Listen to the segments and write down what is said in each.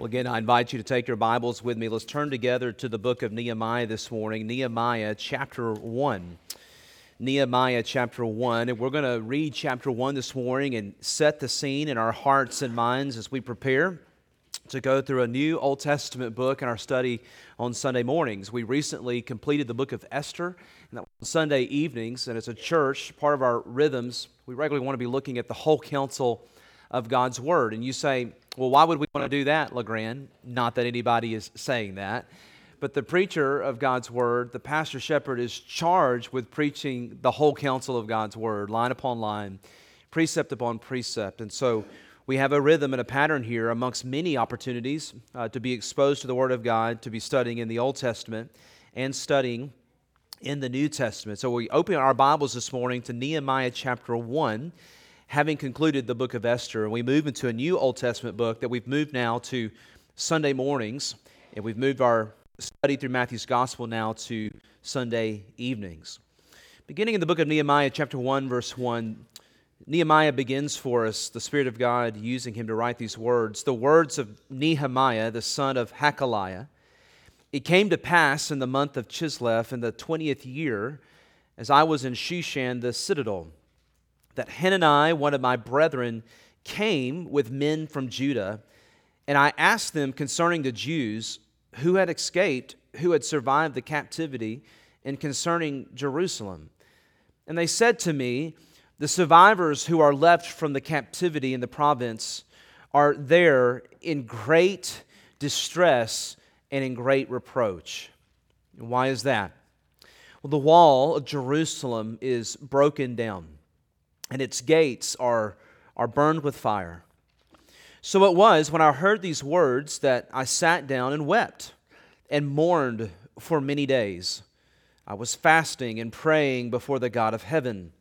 Well, again, I invite you to take your Bibles with me. Let's turn together to the book of Nehemiah this morning, Nehemiah chapter 1. Nehemiah chapter 1. And we're going to read chapter 1 this morning and set the scene in our hearts and minds as we prepare to go through a new Old Testament book in our study on Sunday mornings. We recently completed the book of Esther and Sunday evenings, and as a church, part of our rhythms, we regularly want to be looking at the whole counsel of God's Word. And you say, well, why would we want to do that, LeGrand? Not that anybody is saying that. But the preacher of God's Word, the pastor shepherd, is charged with preaching the whole counsel of God's Word, line upon line, precept upon precept. And so we have a rhythm and a pattern here amongst many opportunities uh, to be exposed to the Word of God, to be studying in the Old Testament and studying in the New Testament. So we open our Bibles this morning to Nehemiah chapter 1 having concluded the book of Esther, and we move into a new Old Testament book that we've moved now to Sunday mornings, and we've moved our study through Matthew's Gospel now to Sunday evenings. Beginning in the book of Nehemiah, chapter 1, verse 1, Nehemiah begins for us, the Spirit of God using him to write these words. The words of Nehemiah, the son of Hachaliah. It came to pass in the month of Chislev, in the 20th year, as I was in Shushan, the citadel that Hanani, one of my brethren, came with men from Judah, and I asked them concerning the Jews who had escaped, who had survived the captivity, and concerning Jerusalem. And they said to me, The survivors who are left from the captivity in the province are there in great distress and in great reproach. Why is that? Well, the wall of Jerusalem is broken down and its gates are, are burned with fire. So it was when I heard these words that I sat down and wept and mourned for many days. I was fasting and praying before the God of heaven.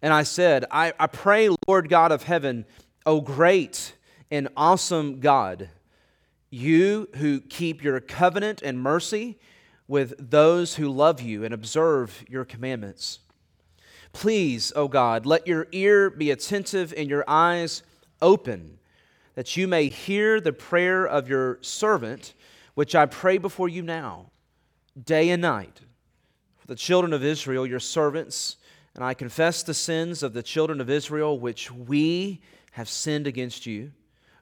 And I said, I, I pray, Lord God of heaven, O great and awesome God, you who keep your covenant and mercy with those who love you and observe your commandments. Please, O God, let your ear be attentive and your eyes open, that you may hear the prayer of your servant, which I pray before you now, day and night, for the children of Israel, your servants. And I confess the sins of the children of Israel, which we have sinned against you.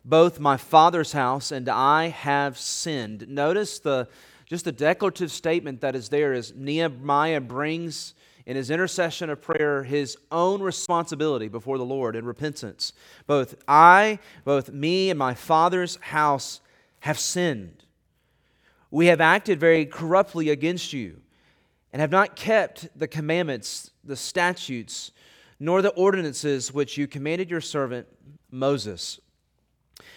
Both my father's house and I have sinned. Notice the just the declarative statement that is there as Nehemiah brings in his intercession of prayer his own responsibility before the Lord in repentance. Both I, both me, and my father's house have sinned. We have acted very corruptly against you and have not kept the commandments, the statutes, nor the ordinances which you commanded your servant Moses.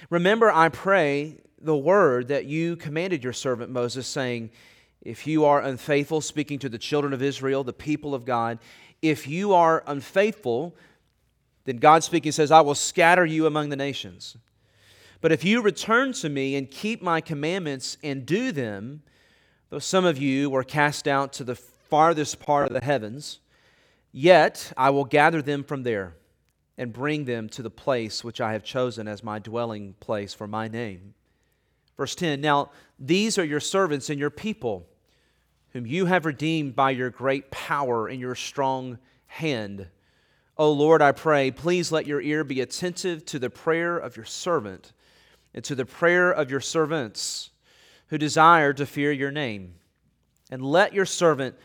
Remember, I pray, the word that you commanded your servant Moses, saying, if you are unfaithful, speaking to the children of Israel, the people of God, if you are unfaithful, then God speaking says, I will scatter you among the nations. But if you return to me and keep my commandments and do them, though some of you were cast out to the farthest part of the heavens, yet I will gather them from there and bring them to the place which I have chosen as my dwelling place for my name. Verse 10 Now these are your servants and your people whom you have redeemed by your great power and your strong hand. O Lord, I pray, please let your ear be attentive to the prayer of your servant and to the prayer of your servants who desire to fear your name. And let your servant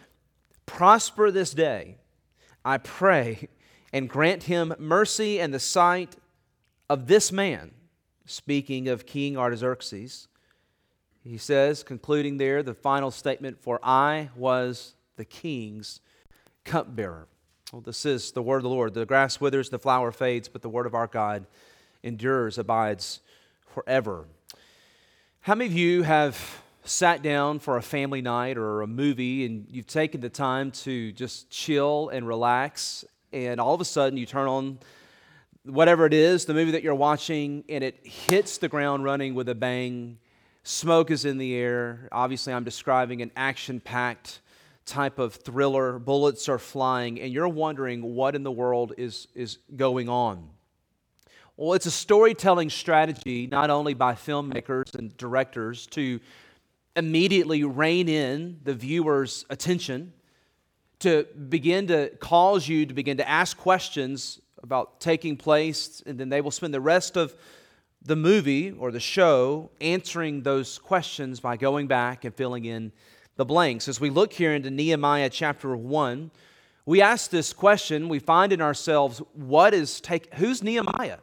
prosper this day, I pray, and grant him mercy in the sight of this man, speaking of King Artaxerxes he says, concluding there, the final statement, For I was the king's cupbearer. Well, this is the word of the Lord. The grass withers, the flower fades, but the word of our God endures, abides forever. How many of you have sat down for a family night or a movie and you've taken the time to just chill and relax, and all of a sudden you turn on whatever it is, the movie that you're watching, and it hits the ground running with a bang Smoke is in the air. Obviously, I'm describing an action packed type of thriller. Bullets are flying, and you're wondering what in the world is, is going on. Well, it's a storytelling strategy, not only by filmmakers and directors, to immediately rein in the viewer's attention, to begin to cause you to begin to ask questions about taking place, and then they will spend the rest of the movie or the show answering those questions by going back and filling in the blanks. As we look here into Nehemiah chapter 1, we ask this question, we find in ourselves, what is take who's Nehemiah?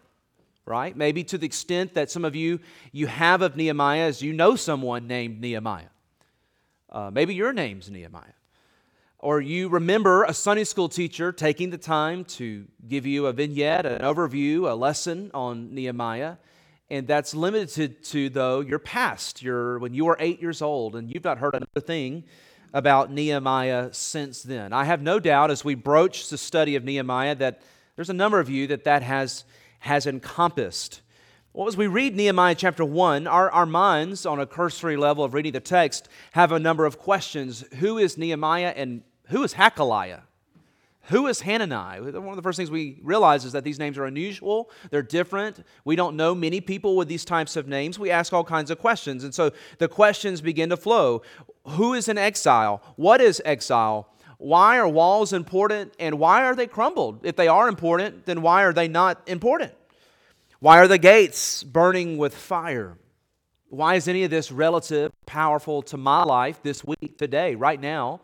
Right? Maybe to the extent that some of you you have of Nehemiah as you know someone named Nehemiah. Uh, maybe your name's Nehemiah. Or you remember a Sunday school teacher taking the time to give you a vignette, an overview, a lesson on Nehemiah and that's limited to, though your past. Your when you were eight years old and you've not heard another thing about nehemiah since then. I have no doubt as we broach the study of nehemiah that there's a number of you that that has has encompassed. Well as we read nehemiah chapter 1 our, our minds on a cursory level of reading the text have a number of questions. Who is nehemiah and who is Hachaliah who is Hanani? One of the first things we realize is that these names are unusual, they're different. We don't know many people with these types of names. We ask all kinds of questions. And so the questions begin to flow. Who is in exile? What is exile? Why are walls important and why are they crumbled? If they are important, then why are they not important? Why are the gates burning with fire? Why is any of this relative powerful to my life this week, today, right now?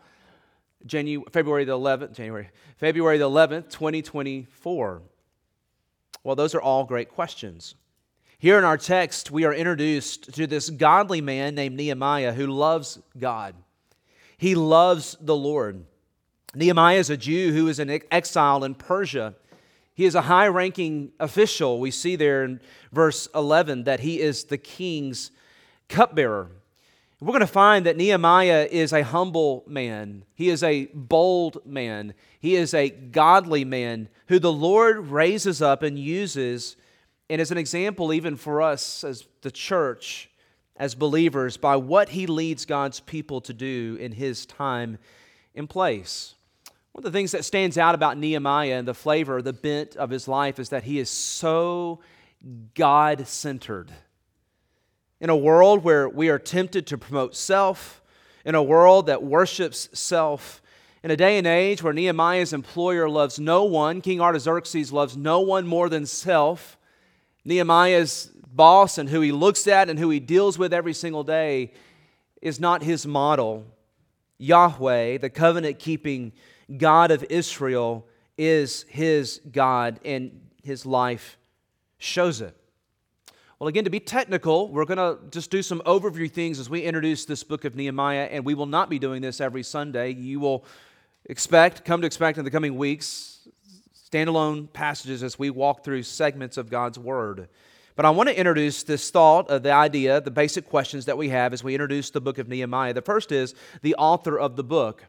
February the 11th, January, February the 11th, 2024? Well, those are all great questions. Here in our text, we are introduced to this godly man named Nehemiah who loves God. He loves the Lord. Nehemiah is a Jew who is in exile in Persia. He is a high ranking official. We see there in verse 11 that he is the king's cupbearer. We're going to find that Nehemiah is a humble man. He is a bold man. He is a godly man who the Lord raises up and uses, and as an example, even for us as the church, as believers, by what he leads God's people to do in his time and place. One of the things that stands out about Nehemiah and the flavor, the bent of his life, is that he is so God centered in a world where we are tempted to promote self, in a world that worships self, in a day and age where Nehemiah's employer loves no one, King Artaxerxes loves no one more than self, Nehemiah's boss and who he looks at and who he deals with every single day is not his model. Yahweh, the covenant keeping God of Israel, is his God, and his life shows it. Well, again, to be technical, we're going to just do some overview things as we introduce this book of Nehemiah, and we will not be doing this every Sunday. You will expect, come to expect in the coming weeks, standalone passages as we walk through segments of God's Word. But I want to introduce this thought of the idea, the basic questions that we have as we introduce the book of Nehemiah. The first is the author of the book.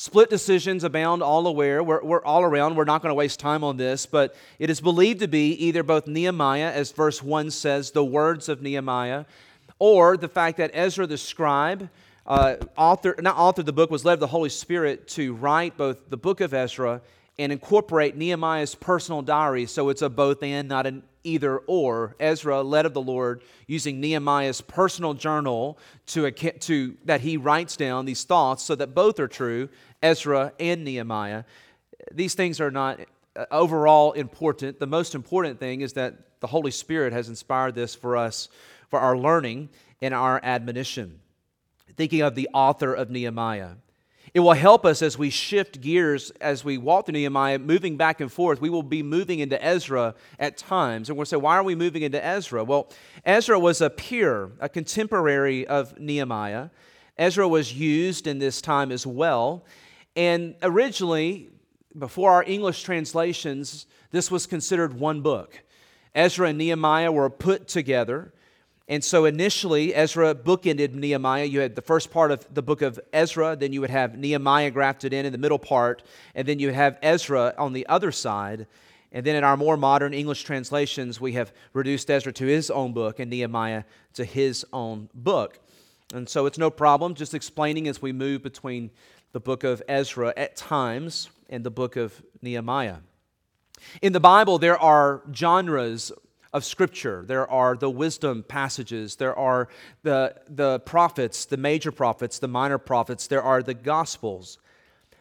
Split decisions abound all aware. We're, we're all around. We're not going to waste time on this, but it is believed to be either both Nehemiah, as verse 1 says, the words of Nehemiah, or the fact that Ezra the scribe, uh, author, not author of the book, was led of the Holy Spirit to write both the book of Ezra and incorporate Nehemiah's personal diary. So it's a both and, not an either or. Ezra, led of the Lord, using Nehemiah's personal journal to, to, that he writes down these thoughts so that both are true Ezra and Nehemiah. These things are not uh, overall important. The most important thing is that the Holy Spirit has inspired this for us for our learning and our admonition. Thinking of the author of Nehemiah. It will help us as we shift gears as we walk through Nehemiah, moving back and forth. We will be moving into Ezra at times. And we'll say, why are we moving into Ezra? Well, Ezra was a peer, a contemporary of Nehemiah. Ezra was used in this time as well. And originally, before our English translations, this was considered one book. Ezra and Nehemiah were put together. And so initially, Ezra bookended Nehemiah. You had the first part of the book of Ezra, then you would have Nehemiah grafted in in the middle part, and then you have Ezra on the other side. And then in our more modern English translations, we have reduced Ezra to his own book and Nehemiah to his own book. And so it's no problem just explaining as we move between the book of Ezra at times and the book of Nehemiah. In the Bible, there are genres of Scripture. There are the wisdom passages. There are the, the prophets, the major prophets, the minor prophets. There are the Gospels.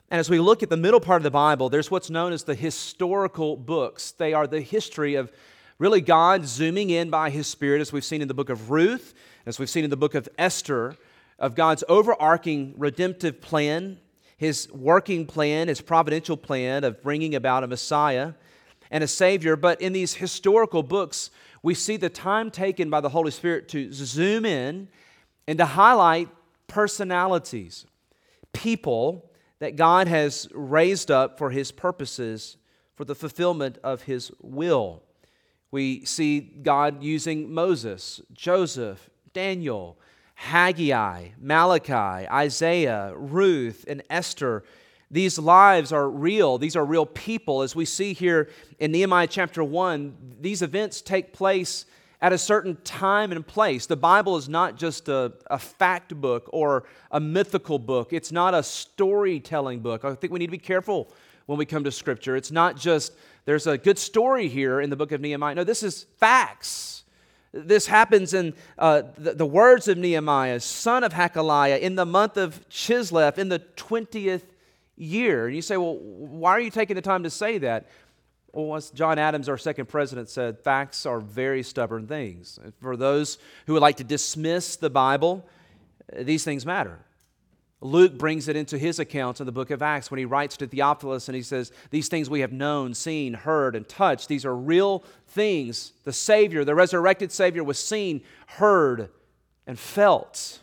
And as we look at the middle part of the Bible, there's what's known as the historical books. They are the history of really God zooming in by His Spirit, as we've seen in the book of Ruth, as we've seen in the book of Esther, of God's overarching redemptive plan, His working plan, His providential plan of bringing about a Messiah and a Savior. But in these historical books, we see the time taken by the Holy Spirit to zoom in and to highlight personalities, people that God has raised up for His purposes, for the fulfillment of His will. We see God using Moses, Joseph, Daniel, Haggai, Malachi, Isaiah, Ruth, and Esther these lives are real. These are real people. As we see here in Nehemiah chapter 1, these events take place at a certain time and place. The Bible is not just a, a fact book or a mythical book, it's not a storytelling book. I think we need to be careful when we come to Scripture. It's not just there's a good story here in the book of Nehemiah. No, this is facts. This happens in uh, the, the, words of Nehemiah, son of Hachaliah, in the month of Chislev, in the 20th year. And you say, well, why are you taking the time to say that? Well, as John Adams, our second president, said, facts are very stubborn things. For those who would like to dismiss the Bible, these things matter. Luke brings it into his accounts in the book of Acts when he writes to Theophilus and he says, These things we have known, seen, heard, and touched, these are real things. The Savior, the resurrected Savior, was seen, heard, and felt.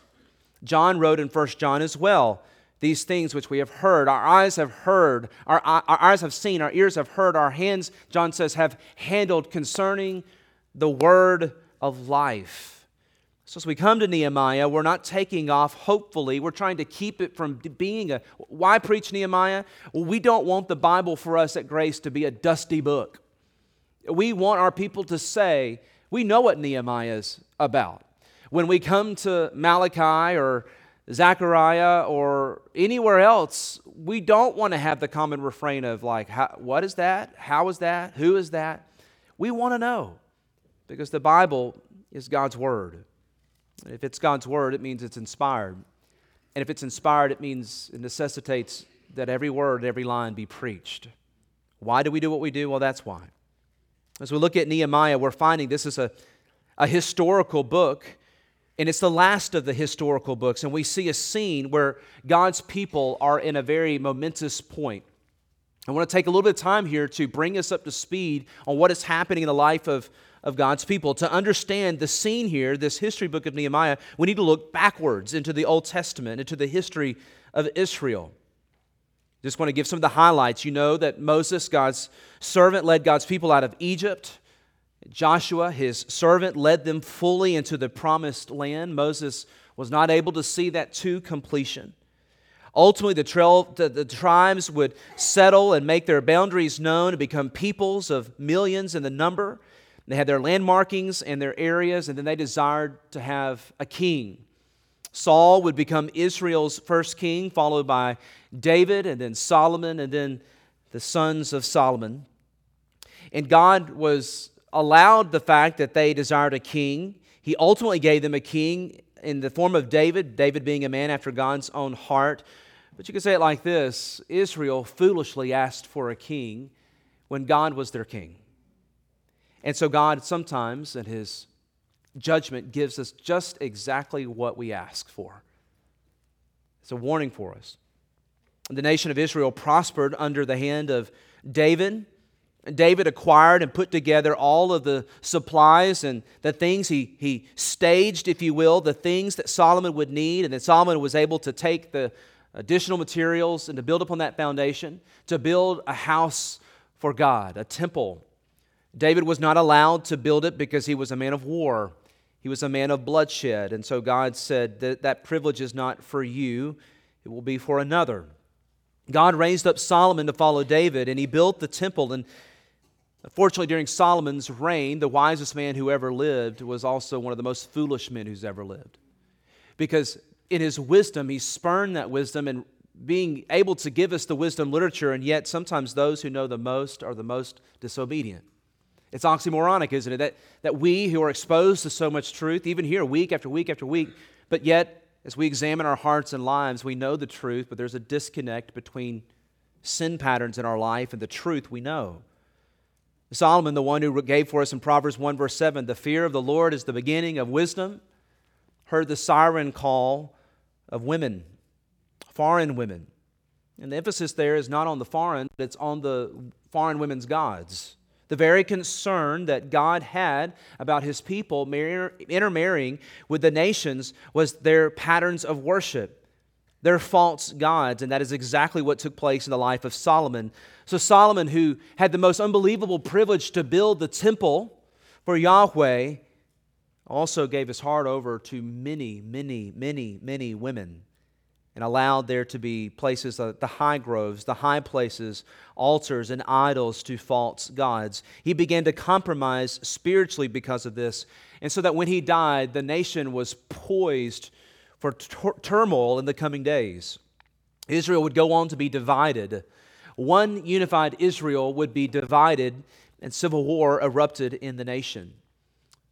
John wrote in 1 John as well these things which we have heard, our eyes have heard, our, our eyes have seen, our ears have heard, our hands, John says, have handled concerning the word of life. So, as we come to Nehemiah, we're not taking off hopefully. We're trying to keep it from being a. Why preach Nehemiah? Well, we don't want the Bible for us at Grace to be a dusty book. We want our people to say, we know what Nehemiah is about. When we come to Malachi or Zechariah or anywhere else, we don't want to have the common refrain of, like, what is that? How is that? Who is that? We want to know because the Bible is God's Word. If it's God's Word, it means it's inspired. And if it's inspired, it means it necessitates that every word, every line be preached. Why do we do what we do? Well, that's why. As we look at Nehemiah, we're finding this is a, a historical book and it's the last of the historical books, and we see a scene where God's people are in a very momentous point. I want to take a little bit of time here to bring us up to speed on what is happening in the life of, of God's people. To understand the scene here, this history book of Nehemiah, we need to look backwards into the Old Testament, into the history of Israel. Just want to give some of the highlights. You know that Moses, God's servant, led God's people out of Egypt. Joshua, his servant, led them fully into the promised land. Moses was not able to see that to completion. Ultimately, the, the, the, tribes would settle and make their boundaries known and become peoples of millions in the number. They had their landmarkings and their areas, and then they desired to have a king. Saul would become Israel's first king, followed by David, and then Solomon, and then the sons of Solomon. And God was allowed the fact that they desired a king. He ultimately gave them a king in the form of David, David being a man after God's own heart. But you could say it like this Israel foolishly asked for a king when God was their king. And so, God sometimes, in His judgment, gives us just exactly what we ask for. It's a warning for us. The nation of Israel prospered under the hand of David David acquired and put together all of the supplies and the things he, he staged, if you will, the things that Solomon would need. And then Solomon was able to take the additional materials and to build upon that foundation to build a house for God, a temple. David was not allowed to build it because he was a man of war. He was a man of bloodshed. And so God said that that privilege is not for you, it will be for another. God raised up Solomon to follow David, and he built the temple. And Fortunately, during Solomon's reign, the wisest man who ever lived was also one of the most foolish men who's ever lived. Because in his wisdom, he spurned that wisdom and being able to give us the wisdom literature, and yet sometimes those who know the most are the most disobedient. It's oxymoronic, isn't it? That, that we who are exposed to so much truth, even here, week after week after week, but yet, as we examine our hearts and lives, we know the truth, but there's a disconnect between sin patterns in our life and the truth we know. Solomon, the one who gave for us in Proverbs 1, verse 7, the fear of the Lord is the beginning of wisdom, heard the siren call of women, foreign women. And the emphasis there is not on the foreign, but it's on the foreign women's gods. The very concern that God had about his people intermarrying with the nations was their patterns of worship, their false gods. And that is exactly what took place in the life of Solomon. So, Solomon, who had the most unbelievable privilege to build the temple for Yahweh, also gave his heart over to many, many, many, many women and allowed there to be places, uh, the high groves, the high places, altars, and idols to false gods. He began to compromise spiritually because of this. And so that when he died, the nation was poised for tur- turmoil in the coming days. Israel would go on to be divided. One unified Israel would be divided, and civil war erupted in the nation.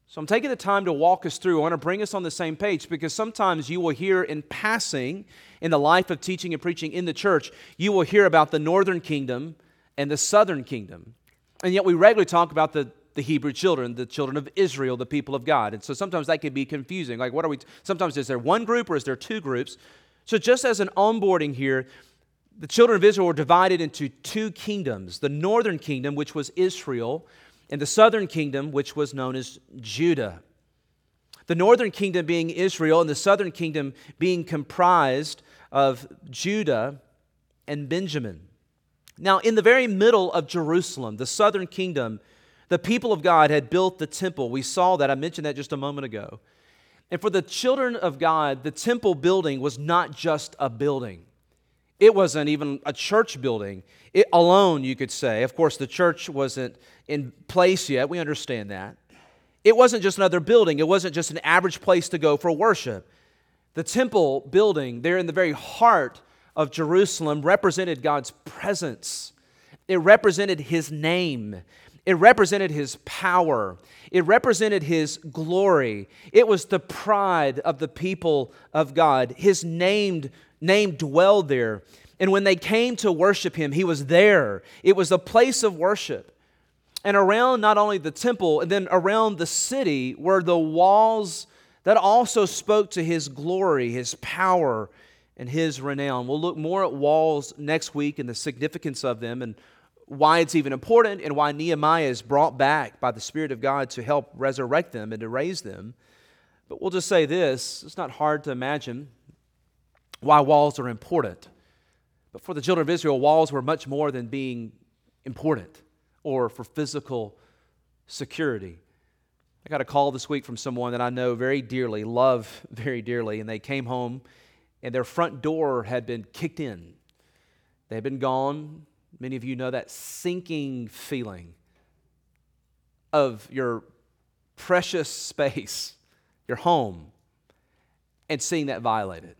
So I'm taking the time to walk us through. I want to bring us on the same page because sometimes you will hear in passing in the life of teaching and preaching in the church, you will hear about the northern kingdom and the southern kingdom. And yet we regularly talk about the, the Hebrew children, the children of Israel, the people of God. And so sometimes that can be confusing. Like, what are we? Sometimes is there one group or is there two groups? So, just as an onboarding here, the children of Israel were divided into two kingdoms the northern kingdom, which was Israel, and the southern kingdom, which was known as Judah. The northern kingdom being Israel, and the southern kingdom being comprised of Judah and Benjamin. Now, in the very middle of Jerusalem, the southern kingdom, the people of God had built the temple. We saw that. I mentioned that just a moment ago. And for the children of God, the temple building was not just a building. It wasn't even a church building it alone, you could say. Of course, the church wasn't in place yet. We understand that. It wasn't just another building, it wasn't just an average place to go for worship. The temple building, there in the very heart of Jerusalem, represented God's presence, it represented His name. It represented his power. It represented his glory. It was the pride of the people of God. His named name dwelled there. And when they came to worship him, he was there. It was a place of worship. And around not only the temple, and then around the city were the walls that also spoke to his glory, his power, and his renown. We'll look more at walls next week and the significance of them and why it's even important and why Nehemiah is brought back by the Spirit of God to help resurrect them and to raise them. But we'll just say this it's not hard to imagine why walls are important. But for the children of Israel, walls were much more than being important or for physical security. I got a call this week from someone that I know very dearly, love very dearly, and they came home and their front door had been kicked in. They had been gone. Many of you know that sinking feeling of your precious space, your home, and seeing that violated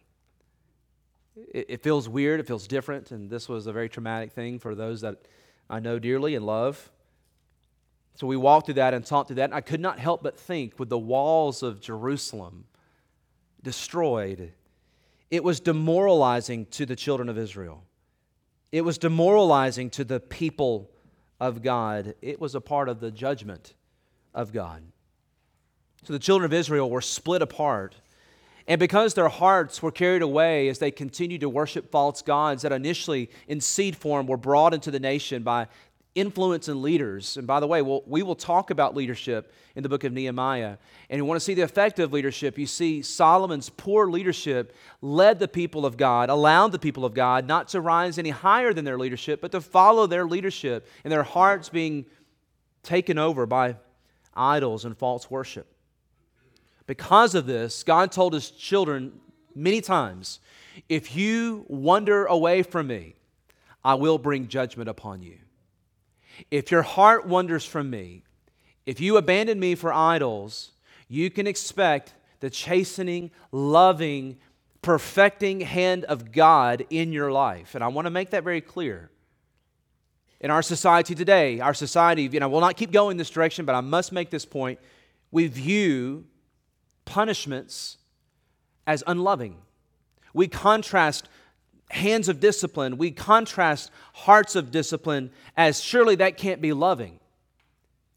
it, it feels weird, it feels different, and this was a very traumatic thing for those that I know dearly and love. So we walked through that and talked through that, and I could not help but think with the walls of Jerusalem destroyed, it was demoralizing to the children of Israel. It was demoralizing to the people of God. It was a part of the judgment of God. So the children of Israel were split apart. And because their hearts were carried away as they continued to worship false gods that initially in seed form were brought into the nation by influence and leaders. And by the way, we'll, we will talk about leadership in the book of Nehemiah. And you want to see the effect of leadership, you see Solomon's poor leadership led the people of God, allowed the people of God not to rise any higher than their leadership, but to follow their leadership and their hearts being taken over by idols and false worship. Because of this, God told his children many times if you wander away from me, I will bring judgment upon you. If your heart wanders from me, if you abandon me for idols, you can expect the chastening, loving, perfecting hand of God in your life. And I want to make that very clear. in our society today, our society, you know, will not keep going this direction, but I must make this point. We view punishments as unloving. We contrast hands of discipline, we contrast hearts of discipline as surely that can't be loving.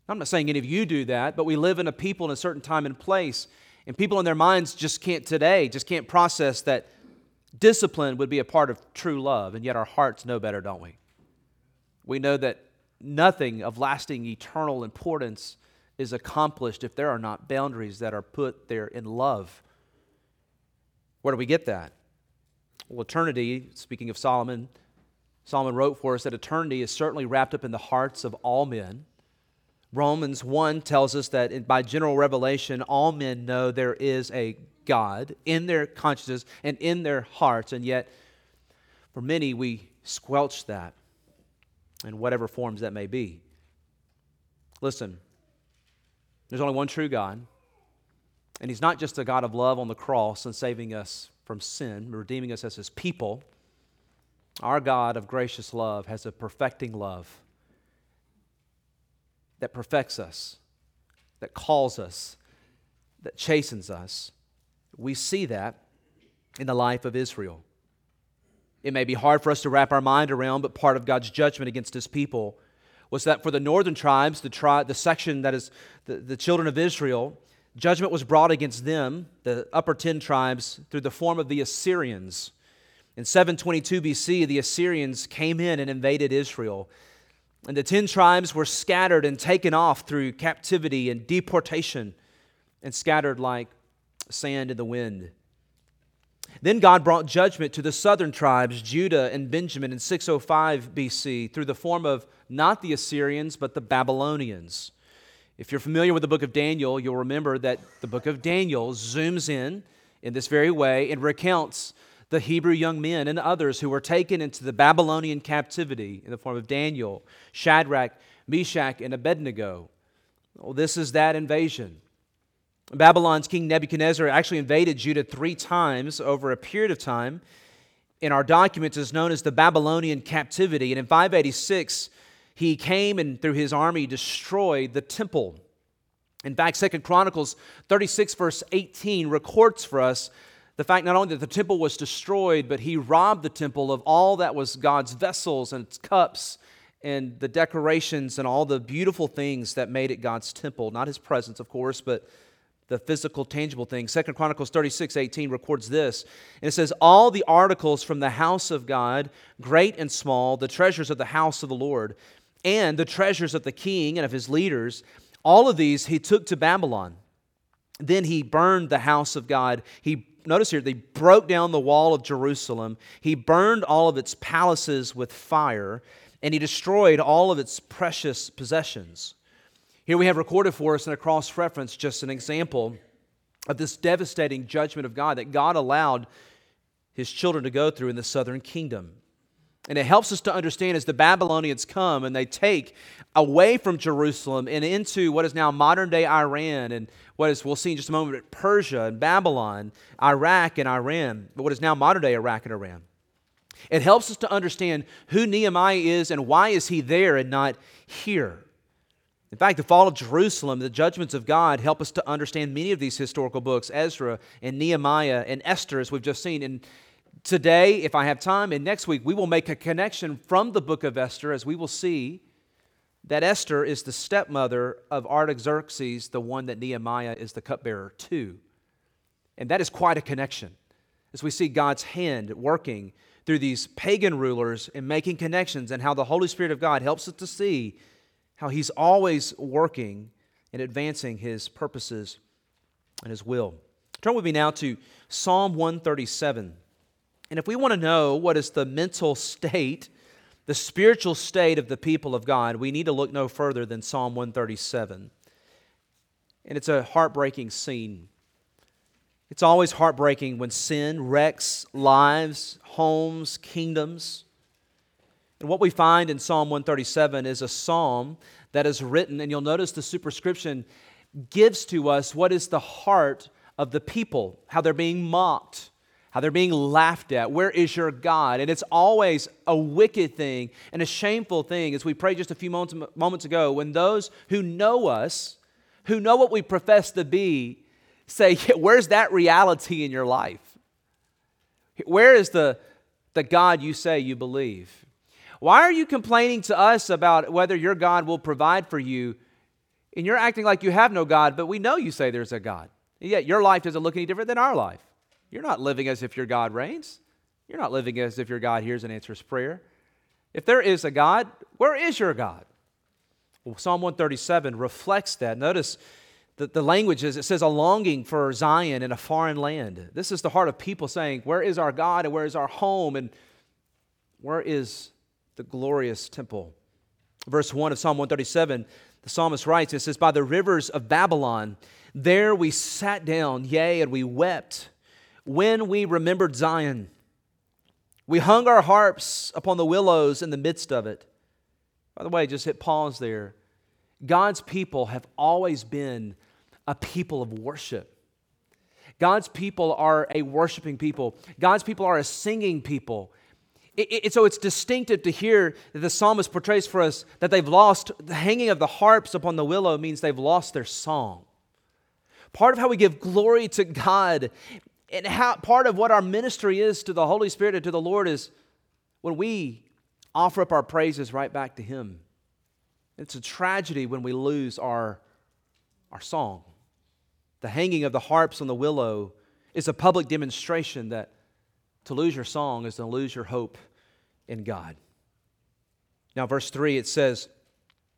I'm not saying any of you do that, but we live in a people in a certain time and place, and people in their minds just can't today, just can't process that discipline would be a part of true love, and yet our hearts know better, don't we? We know that nothing of lasting eternal importance is accomplished if there are not boundaries that are put there in love. Where do we get that? Well, eternity, speaking of Solomon, Solomon wrote for us that eternity is certainly wrapped up in the hearts of all men. Romans 1 tells us that by general revelation, all men know there is a God in their consciences and in their hearts, and yet for many we squelch that in whatever forms that may be. Listen, there's only one true God, and He's not just a God of love on the cross and saving us from sin, redeeming us as His people. Our God of gracious love has a perfecting love that perfects us, that calls us, that chastens us. We see that in the life of Israel. It may be hard for us to wrap our mind around, but part of God's judgment against his people was that for the northern tribes, the, tri- the section that is the, the children of Israel, judgment was brought against them, the upper 10 tribes, through the form of the Assyrians. In 722 BC, the Assyrians came in and invaded Israel. And the 10 tribes were scattered and taken off through captivity and deportation and scattered like sand in the wind. Then God brought judgment to the southern tribes, Judah and Benjamin, in 605 BC through the form of not the Assyrians, but the Babylonians. If you're familiar with the book of Daniel, you'll remember that the book of Daniel zooms in in this very way and recounts the Hebrew young men and others who were taken into the Babylonian captivity in the form of Daniel, Shadrach, Meshach, and Abednego. Well, this is that invasion. Babylon's king Nebuchadnezzar actually invaded Judah three times over a period of time. In our documents, is known as the Babylonian captivity. And in 586, he came and through his army destroyed the temple. In fact, Second Chronicles 36, verse 18, records for us the fact not only that the temple was destroyed, but he robbed the temple of all that was God's vessels and its cups and the decorations and all the beautiful things that made it God's temple. Not his presence, of course, but the physical, tangible things. Second Chronicles 36, 18 records this. And it says, All the articles from the house of God, great and small, the treasures of the house of the Lord, and the treasures of the king and of his leaders, all of these he took to Babylon. Then he burned the house of God. He notice here, they broke down the wall of Jerusalem. He burned all of its palaces with fire, and he destroyed all of its precious possessions. Here we have recorded for us in a cross reference just an example of this devastating judgment of God that God allowed his children to go through in the southern kingdom. And it helps us to understand as the Babylonians come and they take away from Jerusalem and into what is now modern day Iran and what is, we'll see in just a moment, Persia and Babylon, Iraq and Iran, but what is now modern day Iraq and Iran. It helps us to understand who Nehemiah is and why is he there and not here. In fact, the fall of Jerusalem, the judgments of God help us to understand many of these historical books, Ezra and Nehemiah and Esther, as we've just seen. And today, if I have time, and next week, we will make a connection from the book of Esther as we will see that Esther is the stepmother of Artaxerxes, the one that Nehemiah is the cupbearer to. And that is quite a connection as we see God's hand working through these pagan rulers and making connections, and how the Holy Spirit of God helps us to see how He's always working and advancing His purposes and His will. Turn with me now to Psalm 137. And if we want to know what is the mental state, the spiritual state of the people of God, we need to look no further than Psalm 137. And it's a heartbreaking scene. It's always heartbreaking when sin wrecks lives, homes, kingdoms. And what we find in Psalm 137 is a psalm that is written, and you'll notice the superscription gives to us what is the heart of the people, how they're being mocked, how they're being laughed at. Where is your God? And it's always a wicked thing and a shameful thing, as we prayed just a few moments ago, when those who know us, who know what we profess to be, say, Where's that reality in your life? Where is the, the God you say you believe? Why are you complaining to us about whether your God will provide for you? And you're acting like you have no God, but we know you say there's a God. And yet your life doesn't look any different than our life. You're not living as if your God reigns. You're not living as if your God hears and answers prayer. If there is a God, where is your God? Well, Psalm 137 reflects that. Notice the, the language is it says a longing for Zion in a foreign land. This is the heart of people saying, Where is our God and where is our home and where is the glorious temple? Verse 1 of Psalm 137, the psalmist writes, It says, By the rivers of Babylon, there we sat down, yea, and we wept when we remembered Zion. We hung our harps upon the willows in the midst of it. By the way, just hit pause there. God's people have always been a people of worship. God's people are a worshiping people. God's people are a singing people. It, it, so it's distinctive to hear that the psalmist portrays for us that they've lost the hanging of the harps upon the willow means they've lost their song. Part of how we give glory to God and how, part of what our ministry is to the Holy Spirit and to the Lord is when we offer up our praises right back to Him. It's a tragedy when we lose our, our song. The hanging of the harps on the willow is a public demonstration that to lose your song is to lose your hope in God. Now, verse 3, it says,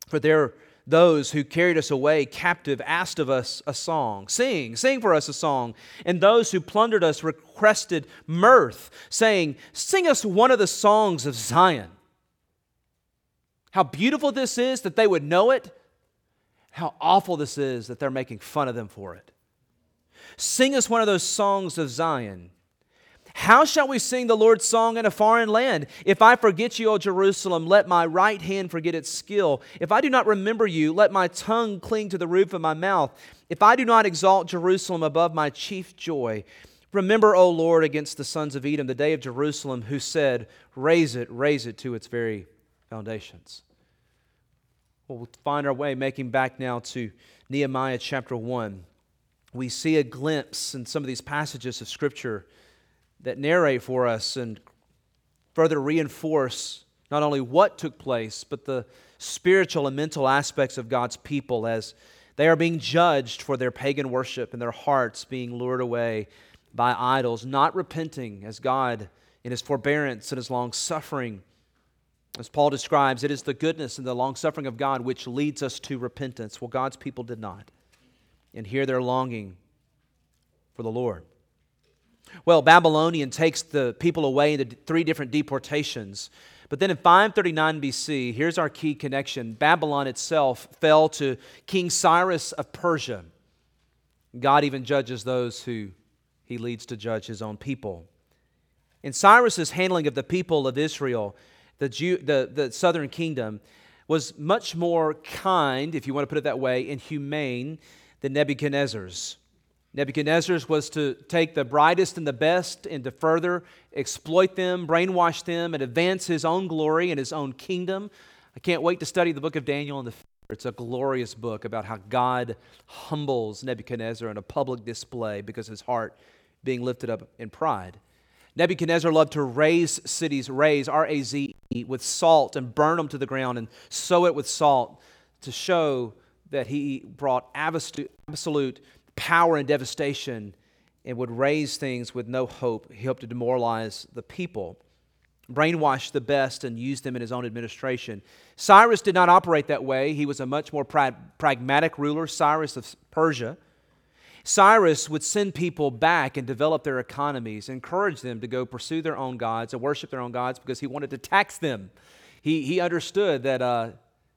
For there those who carried us away captive asked of us a song. Sing, sing for us a song. And those who plundered us requested mirth, saying, Sing us one of the songs of Zion. How beautiful this is that they would know it. How awful this is that they're making fun of them for it. Sing us one of those songs of Zion. How shall we sing the Lord's song in a foreign land? If I forget you, O Jerusalem, let my right hand forget its skill. If I do not remember you, let my tongue cling to the roof of my mouth. If I do not exalt Jerusalem above my chief joy, remember, O Lord, against the sons of Edom, the day of Jerusalem, who said, Raise it, raise it to its very foundations. Well, we'll find our way making back now to Nehemiah chapter 1. We see a glimpse in some of these passages of Scripture that narrate for us and further reinforce not only what took place, but the spiritual and mental aspects of God's people as they are being judged for their pagan worship and their hearts being lured away by idols, not repenting as God in his forbearance and his long suffering. As Paul describes, it is the goodness and the long suffering of God which leads us to repentance. Well, God's people did not. And here they're longing for the Lord. Well, Babylonian takes the people away into three different deportations. But then in 539 BC, here's our key connection Babylon itself fell to King Cyrus of Persia. God even judges those who he leads to judge his own people. In Cyrus's handling of the people of Israel, the, Jew, the, the southern kingdom was much more kind, if you want to put it that way, and humane than Nebuchadnezzar's. Nebuchadnezzar's was to take the brightest and the best and to further exploit them, brainwash them, and advance his own glory and his own kingdom. I can't wait to study the book of Daniel in the future. It's a glorious book about how God humbles Nebuchadnezzar in a public display because his heart being lifted up in pride. Nebuchadnezzar loved to raise cities, raise, R A Z E, with salt and burn them to the ground and sow it with salt to show that he brought absolute power and devastation and would raise things with no hope. He hoped to demoralize the people, brainwash the best, and use them in his own administration. Cyrus did not operate that way. He was a much more pra- pragmatic ruler, Cyrus of Persia. Cyrus would send people back and develop their economies, encourage them to go pursue their own gods and worship their own gods because he wanted to tax them. He, he understood that uh,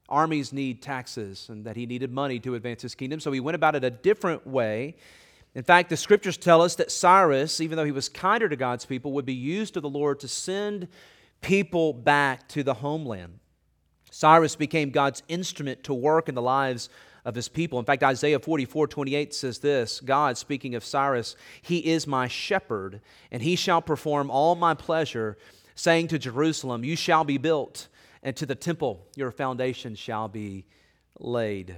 armies need taxes and that he needed money to advance his kingdom. So he went about it a different way. In fact, the scriptures tell us that Cyrus, even though he was kinder to God's people, would be used of the Lord to send people back to the homeland. Cyrus became God's instrument to work in the lives of his people. In fact, Isaiah 44 28 says this God, speaking of Cyrus, He is my shepherd, and he shall perform all my pleasure, saying to Jerusalem, You shall be built, and to the temple, your foundation shall be laid.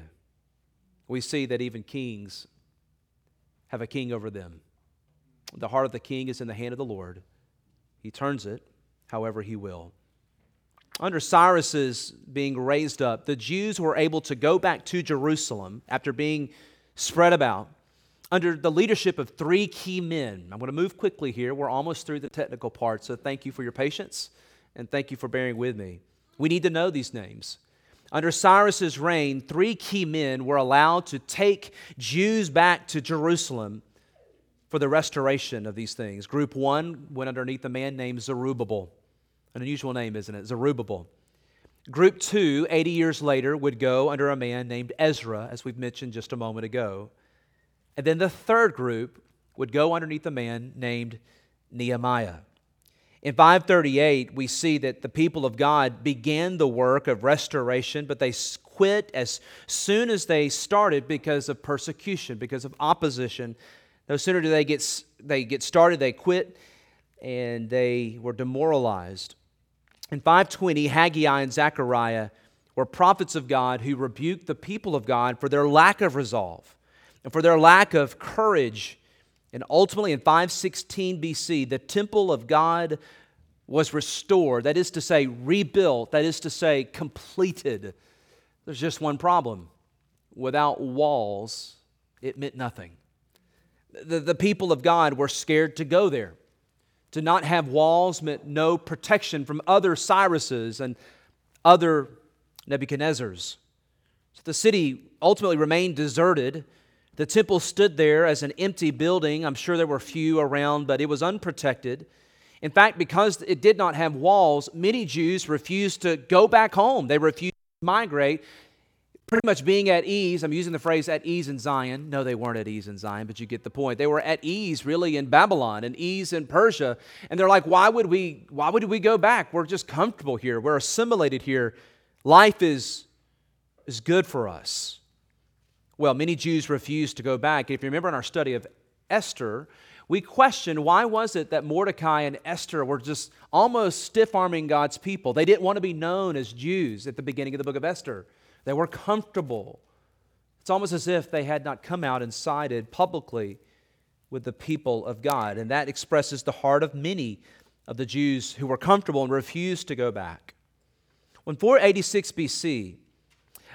We see that even kings have a king over them. The heart of the king is in the hand of the Lord, he turns it however he will. Under Cyrus's being raised up, the Jews were able to go back to Jerusalem after being spread about under the leadership of three key men. I'm going to move quickly here. We're almost through the technical part, so thank you for your patience and thank you for bearing with me. We need to know these names. Under Cyrus's reign, three key men were allowed to take Jews back to Jerusalem for the restoration of these things. Group one went underneath a man named Zerubbabel. An unusual name, isn't it? Zerubbabel. Group two, 80 years later, would go under a man named Ezra, as we've mentioned just a moment ago. And then the third group would go underneath a man named Nehemiah. In 538, we see that the people of God began the work of restoration, but they quit as soon as they started because of persecution, because of opposition. No sooner do they get, they get started, they quit, and they were demoralized. In 520, Haggai and Zechariah were prophets of God who rebuked the people of God for their lack of resolve and for their lack of courage. And ultimately, in 516 BC, the temple of God was restored. That is to say, rebuilt. That is to say, completed. There's just one problem without walls, it meant nothing. The, the people of God were scared to go there. To not have walls meant no protection from other Cyruses and other Nebuchadnezzars. So the city ultimately remained deserted. The temple stood there as an empty building. I'm sure there were few around, but it was unprotected. In fact, because it did not have walls, many Jews refused to go back home. They refused to migrate pretty much being at ease. I'm using the phrase at ease in Zion. No, they weren't at ease in Zion, but you get the point. They were at ease really in Babylon and ease in Persia. And they're like, why would we why would we go back? We're just comfortable here. We're assimilated here. Life is is good for us. Well, many Jews refused to go back. If you remember in our study of Esther, we questioned why was it that Mordecai and Esther were just almost stiff arming God's people. They didn't want to be known as Jews at the beginning of the book of Esther. They were comfortable. It's almost as if they had not come out and sided publicly with the people of God. And that expresses the heart of many of the Jews who were comfortable and refused to go back. When 486 BC,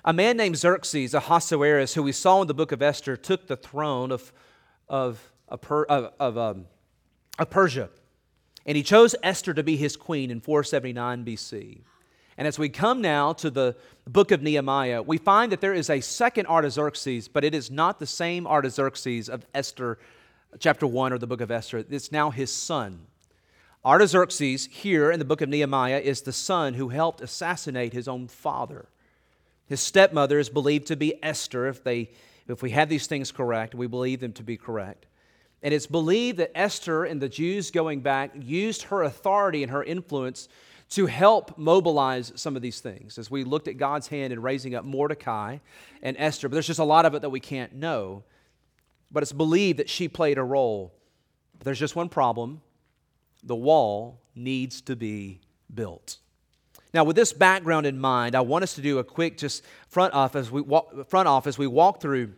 a man named Xerxes, Ahasuerus, who we saw in the book of Esther, took the throne of, of, of, of, um, of Persia. And he chose Esther to be his queen in 479 BC. And as we come now to the book of Nehemiah, we find that there is a second Artaxerxes, but it is not the same Artaxerxes of Esther, chapter 1 or the book of Esther. It's now his son. Artaxerxes, here in the book of Nehemiah, is the son who helped assassinate his own father. His stepmother is believed to be Esther, if, they, if we have these things correct, we believe them to be correct. And it's believed that Esther and the Jews going back used her authority and her influence to help mobilize some of these things as we looked at God's hand in raising up Mordecai and Esther. But there's just a lot of it that we can't know. But it's believed that she played a role. But there's just one problem the wall needs to be built. Now, with this background in mind, I want us to do a quick just front office. We walk, front office. We walk through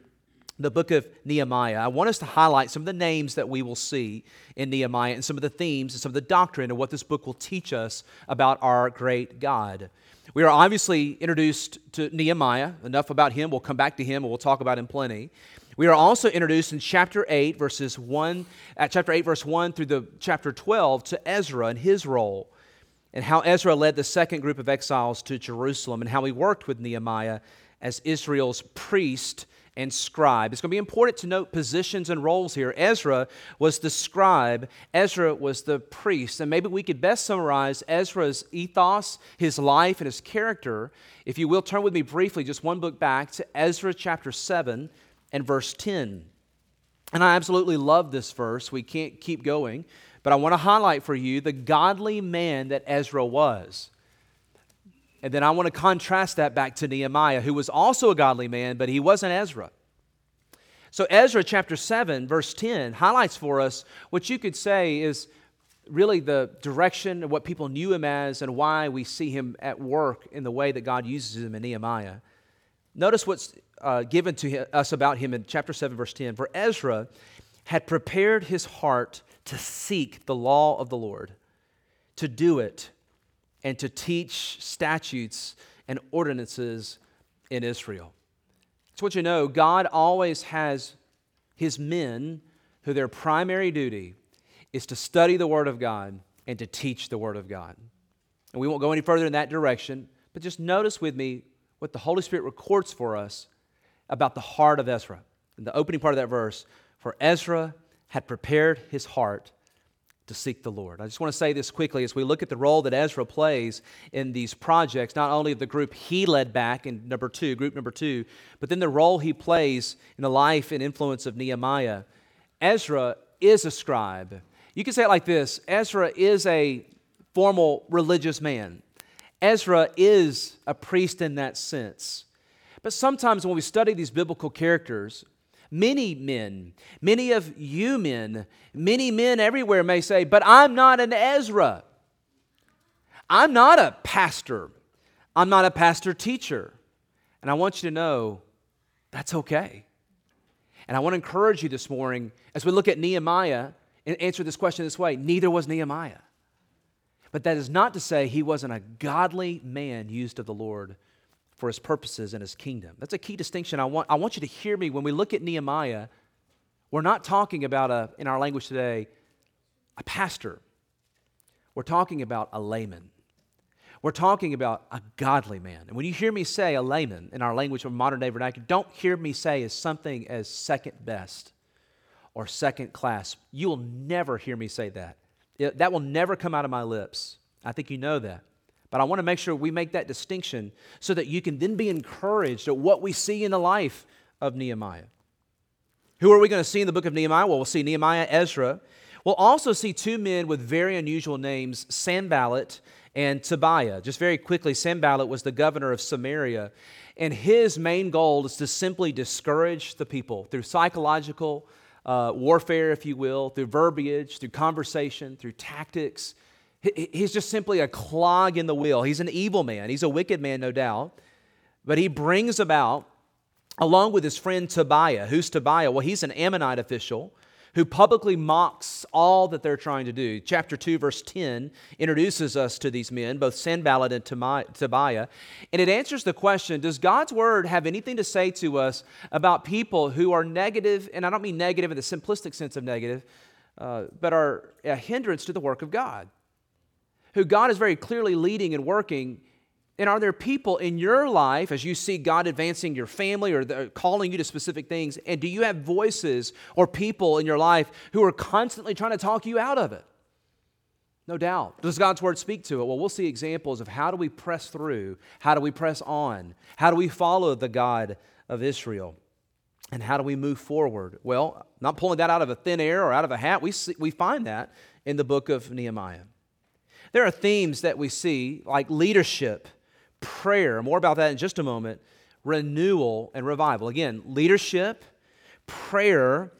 the book of Nehemiah, I want us to highlight some of the names that we will see in Nehemiah and some of the themes and some of the doctrine of what this book will teach us about our great God. We are obviously introduced to Nehemiah. Enough about him. We'll come back to him and we'll talk about him plenty. We are also introduced in chapter 8, verses 1, at chapter 8, verse 1 through the chapter 12 to Ezra and his role, and how Ezra led the second group of exiles to Jerusalem, and how he worked with Nehemiah as Israel's priest and scribe. It's going to be important to note positions and roles here. Ezra was the scribe, Ezra was the priest. And maybe we could best summarize Ezra's ethos, his life, and his character. If you will, turn with me briefly just one book back to Ezra chapter 7 and verse 10. And I absolutely love this verse. We can't keep going, but I want to highlight for you the godly man that Ezra was. And then I want to contrast that back to Nehemiah, who was also a godly man, but he wasn't Ezra. So, Ezra chapter 7, verse 10, highlights for us what you could say is really the direction of what people knew him as and why we see him at work in the way that God uses him in Nehemiah. Notice what's uh, given to us about him in chapter 7, verse 10. For Ezra had prepared his heart to seek the law of the Lord, to do it, and to teach statutes and ordinances in Israel. So, what you know, God always has his men who their primary duty is to study the Word of God and to teach the Word of God. And we won't go any further in that direction, but just notice with me what the Holy Spirit records for us about the heart of Ezra. In the opening part of that verse, for Ezra had prepared his heart to seek the Lord. I just want to say this quickly as we look at the role that Ezra plays in these projects, not only of the group he led back in number two, group number two, but then the role he plays in the life and influence of Nehemiah. Ezra is a scribe. You can say it like this Ezra is a formal religious man. Ezra is a priest in that sense. But sometimes when we study these biblical characters, many men, many of you men, many men everywhere may say, But I'm not an Ezra. I'm not a pastor. I'm not a pastor teacher. And I want you to know that's okay. And I want to encourage you this morning as we look at Nehemiah and answer this question this way neither was Nehemiah. But that is not to say he wasn't a godly man used of the Lord for his purposes and his kingdom. That's a key distinction. I want, I want you to hear me when we look at Nehemiah. We're not talking about, a, in our language today, a pastor. We're talking about a layman. We're talking about a godly man. And when you hear me say a layman in our language of modern day vernacular, don't hear me say as something as second best or second class. You will never hear me say that. It, that will never come out of my lips. I think you know that. But I want to make sure we make that distinction so that you can then be encouraged at what we see in the life of Nehemiah. Who are we going to see in the book of Nehemiah? Well, we'll see Nehemiah, Ezra. We'll also see two men with very unusual names, Sanballat and Tobiah. Just very quickly, Sanballat was the governor of Samaria, and his main goal is to simply discourage the people through psychological uh, warfare, if you will, through verbiage, through conversation, through tactics. He's just simply a clog in the wheel. He's an evil man. He's a wicked man, no doubt. But he brings about, along with his friend Tobiah, who's Tobiah? Well, he's an Ammonite official who publicly mocks all that they're trying to do. Chapter 2, verse 10 introduces us to these men, both Sanballat and Tobiah, and it answers the question Does God's word have anything to say to us about people who are negative, and I don't mean negative in the simplistic sense of negative, uh, but are a hindrance to the work of God? Who God is very clearly leading and working and are there people in your life as you see God advancing your family or the, calling you to specific things? And do you have voices or people in your life who are constantly trying to talk you out of it? No doubt. Does God's word speak to it? Well, we'll see examples of how do we press through? How do we press on? How do we follow the God of Israel? And how do we move forward? Well, not pulling that out of a thin air or out of a hat. We, see, we find that in the book of Nehemiah. There are themes that we see, like leadership prayer. More about that in just a moment. Renewal and revival. Again, leadership, prayer,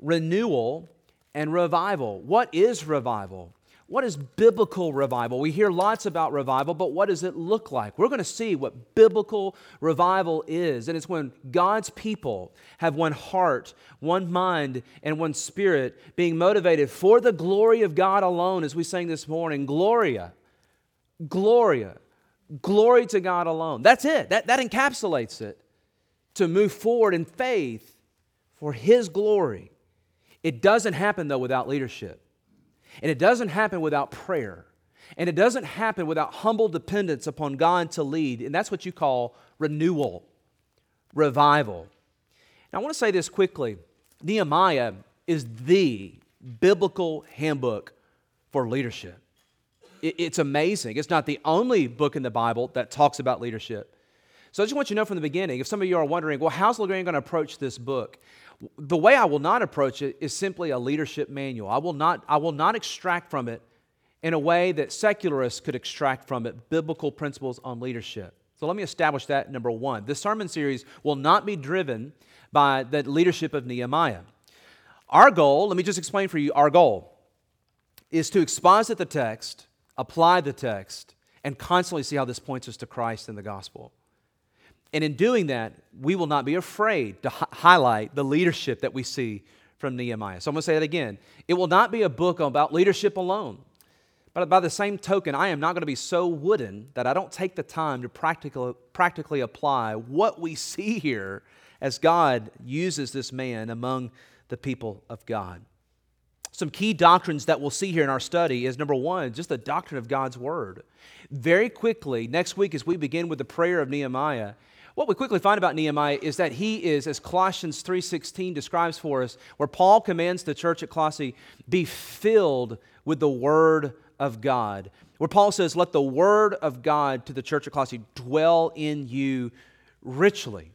renewal, and revival. What is revival? What is biblical revival? We hear lots about revival, but what does it look like? We're going to see what biblical revival is. And it's when God's people have one heart, one mind, and one spirit being motivated for the glory of God alone, as we sang this morning Gloria. Gloria. Glory to God alone. That's it. That, that encapsulates it. To move forward in faith for His glory. It doesn't happen, though, without leadership. And it doesn't happen without prayer. And it doesn't happen without humble dependence upon God to lead. And that's what you call renewal, revival. Now, I want to say this quickly Nehemiah is the biblical handbook for leadership it's amazing. It's not the only book in the Bible that talks about leadership. So I just want you to know from the beginning if some of you are wondering, well, how's LeGrand going to approach this book? The way I will not approach it is simply a leadership manual. I will not, I will not extract from it in a way that secularists could extract from it biblical principles on leadership. So let me establish that number one. This sermon series will not be driven by the leadership of Nehemiah. Our goal, let me just explain for you our goal, is to exposit the text, apply the text, and constantly see how this points us to Christ and the gospel. And in doing that, we will not be afraid to hi- highlight the leadership that we see from Nehemiah. So I'm going to say that again. It will not be a book about leadership alone. But by the same token, I am not going to be so wooden that I don't take the time to practically, practically apply what we see here as God uses this man among the people of God. Some key doctrines that we'll see here in our study is number one, just the doctrine of God's word. Very quickly, next week, as we begin with the prayer of Nehemiah, what we quickly find about Nehemiah is that he is, as Colossians 3.16 describes for us, where Paul commands the church at Colossae, be filled with the word of God. Where Paul says, let the word of God to the church at Colossae dwell in you richly.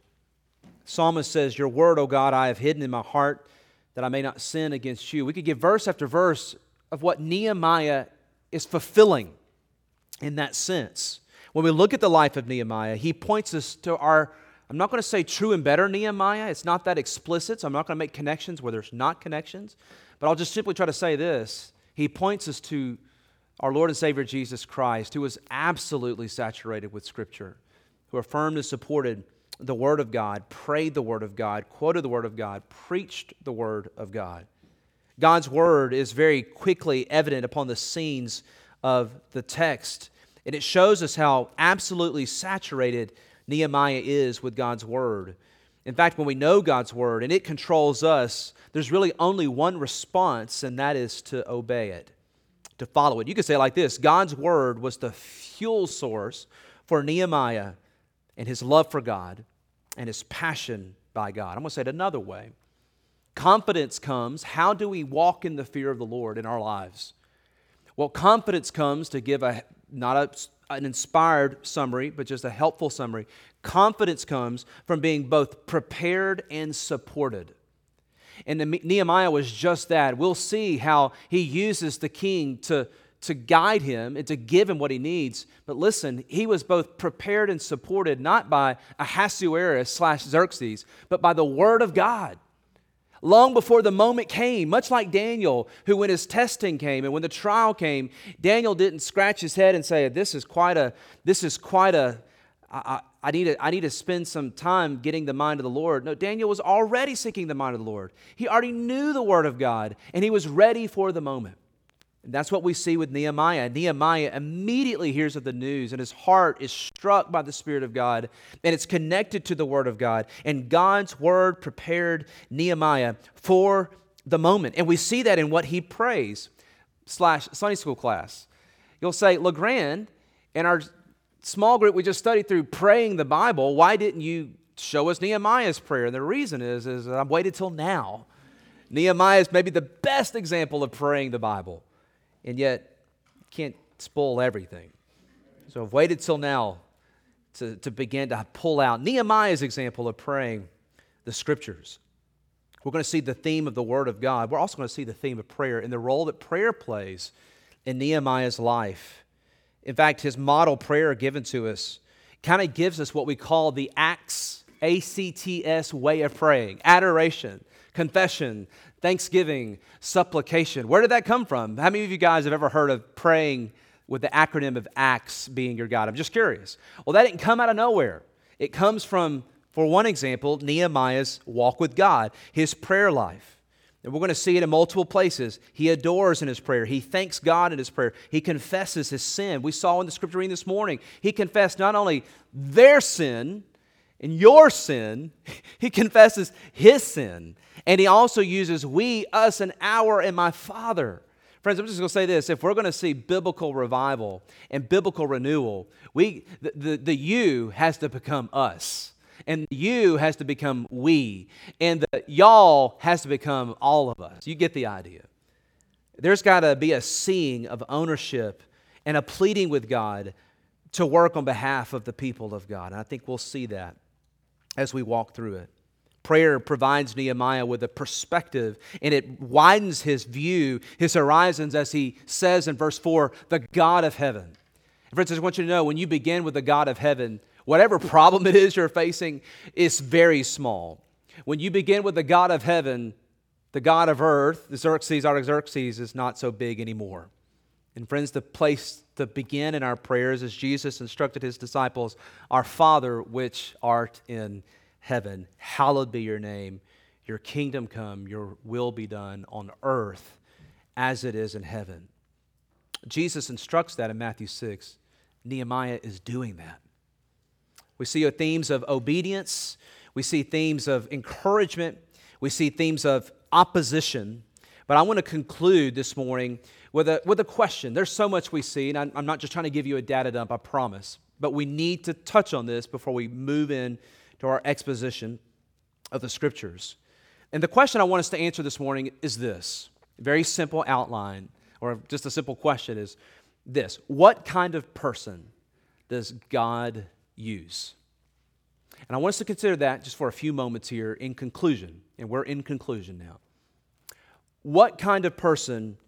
Psalmist says, Your word, O God, I have hidden in my heart that I may not sin against you. We could give verse after verse of what Nehemiah is fulfilling in that sense. When we look at the life of Nehemiah, he points us to our, I'm not going to say true and better Nehemiah. It's not that explicit, so I'm not going to make connections where there's not connections. But I'll just simply try to say this. He points us to our Lord and Savior Jesus Christ, who was absolutely saturated with Scripture, who affirmed and supported the Word of God, prayed the Word of God, quoted the Word of God, preached the Word of God. God's Word is very quickly evident upon the scenes of the text, and it shows us how absolutely saturated Nehemiah is with God's Word. In fact, when we know God's Word and it controls us, there's really only one response, and that is to obey it, to follow it. You could say like this God's Word was the fuel source for Nehemiah and his love for God and his passion by God. I'm going to say it another way. Confidence comes. How do we walk in the fear of the Lord in our lives? Well, confidence comes to give a not a, an inspired summary, but just a helpful summary. Confidence comes from being both prepared and supported. And Nehemiah was just that. We'll see how he uses the king to to guide him and to give him what he needs. But listen, he was both prepared and supported not by Ahasuerus slash Xerxes, but by the word of God. Long before the moment came, much like Daniel, who when his testing came and when the trial came, Daniel didn't scratch his head and say, This is quite a, this is quite a, I, I, need to, I need to spend some time getting the mind of the Lord. No, Daniel was already seeking the mind of the Lord. He already knew the word of God and he was ready for the moment. And that's what we see with Nehemiah. Nehemiah immediately hears of the news, and his heart is struck by the Spirit of God, and it's connected to the Word of God. And God's Word prepared Nehemiah for the moment. And we see that in what he prays, slash Sunday school class. You'll say, LeGrand, in our small group we just studied through praying the Bible, why didn't you show us Nehemiah's prayer? And the reason is, is I've waited till now. Nehemiah is maybe the best example of praying the Bible and yet can't spoil everything. So I've waited till now to, to begin to pull out Nehemiah's example of praying the scriptures. We're going to see the theme of the Word of God. We're also going to see the theme of prayer and the role that prayer plays in Nehemiah's life. In fact, his model prayer given to us kind of gives us what we call the ACTS, A-C-T-S way of praying adoration, confession, thanksgiving, supplication. Where did that come from? How many of you guys have ever heard of praying with the acronym of ACTS being your God? I'm just curious. Well, that didn't come out of nowhere. It comes from, for one example, Nehemiah's walk with God, his prayer life. And we're going to see it in multiple places. He adores in his prayer. He thanks God in his prayer. He confesses his sin. We saw in the scripture reading this morning, he confessed not only their sin and your sin, he confesses his sin. And he also uses we, us, and our, and my Father. Friends, I'm just going to say this. If we're going to see biblical revival and biblical renewal, we, the, the, the you has to become us. And you has to become we. And the y'all has to become all of us. You get the idea. There's got to be a seeing of ownership and a pleading with God to work on behalf of the people of God. And I think we'll see that as we walk through it. Prayer provides Nehemiah with a perspective and it widens his view, his horizons, as he says in verse 4 the God of heaven. Friends, I want you to know when you begin with the God of heaven, whatever problem it is you're facing is very small. When you begin with the God of heaven, the God of earth, the Xerxes, Artaxerxes, is not so big anymore. And friends, the place to begin in our prayers as Jesus instructed his disciples Our Father, which art in heaven, hallowed be your name. Your kingdom come, your will be done on earth as it is in heaven. Jesus instructs that in Matthew 6. Nehemiah is doing that. We see themes of obedience, we see themes of encouragement, we see themes of opposition. But I want to conclude this morning with a, with a question. There's so much we see, and I'm, I'm not just trying to give you a data dump, I promise. But we need to touch on this before we move in to our exposition of the scriptures. And the question I want us to answer this morning is this very simple outline, or just a simple question is this What kind of person does God use? And I want us to consider that just for a few moments here in conclusion. And we're in conclusion now. What kind of person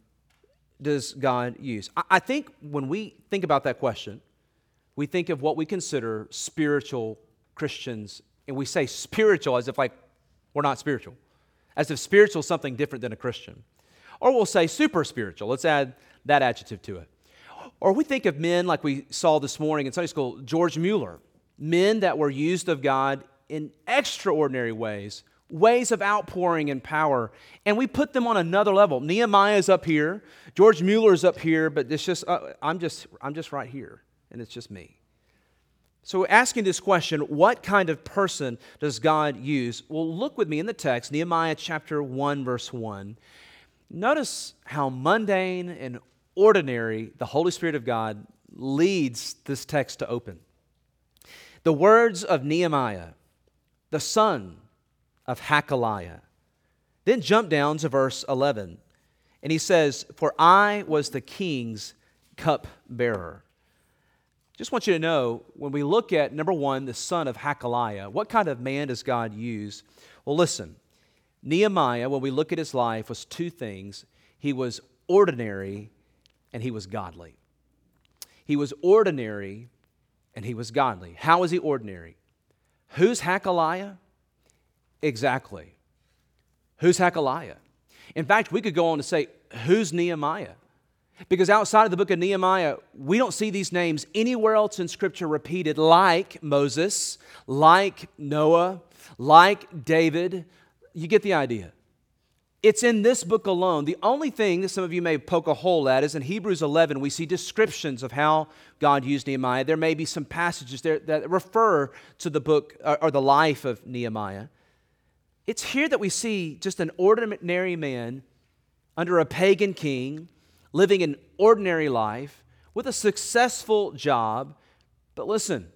does God use? I think when we think about that question, we think of what we consider spiritual Christians, and we say spiritual as if like we're not spiritual, as if spiritual is something different than a Christian. Or we'll say super spiritual. Let's add that adjective to it. Or we think of men like we saw this morning in Sunday school, George Mueller, men that were used of God in extraordinary ways, ways of outpouring and power, and we put them on another level. Nehemiah is up here, George Mueller is up here, but it's just uh, I'm just I'm just right here, and it's just me. So, asking this question, what kind of person does God use? Well, look with me in the text, Nehemiah chapter 1, verse 1. Notice how mundane and ordinary the Holy Spirit of God leads this text to open. The words of Nehemiah, the son of Hachaliah. Then jump down to verse 11, and he says, For I was the king's cupbearer. Just want you to know when we look at number one, the son of Hachaliah, what kind of man does God use? Well, listen, Nehemiah, when we look at his life, was two things. He was ordinary and he was godly. He was ordinary and he was godly. How was he ordinary? Who's Hachaliah? Exactly. Who's Hachaliah? In fact, we could go on to say, who's Nehemiah? Because outside of the book of Nehemiah, we don't see these names anywhere else in Scripture repeated like Moses, like Noah, like David. You get the idea. It's in this book alone. The only thing that some of you may poke a hole at is in Hebrews 11, we see descriptions of how God used Nehemiah. There may be some passages there that refer to the book uh, or the life of Nehemiah. It's here that we see just an ordinary man under a pagan king living an ordinary life with a successful job. But listen,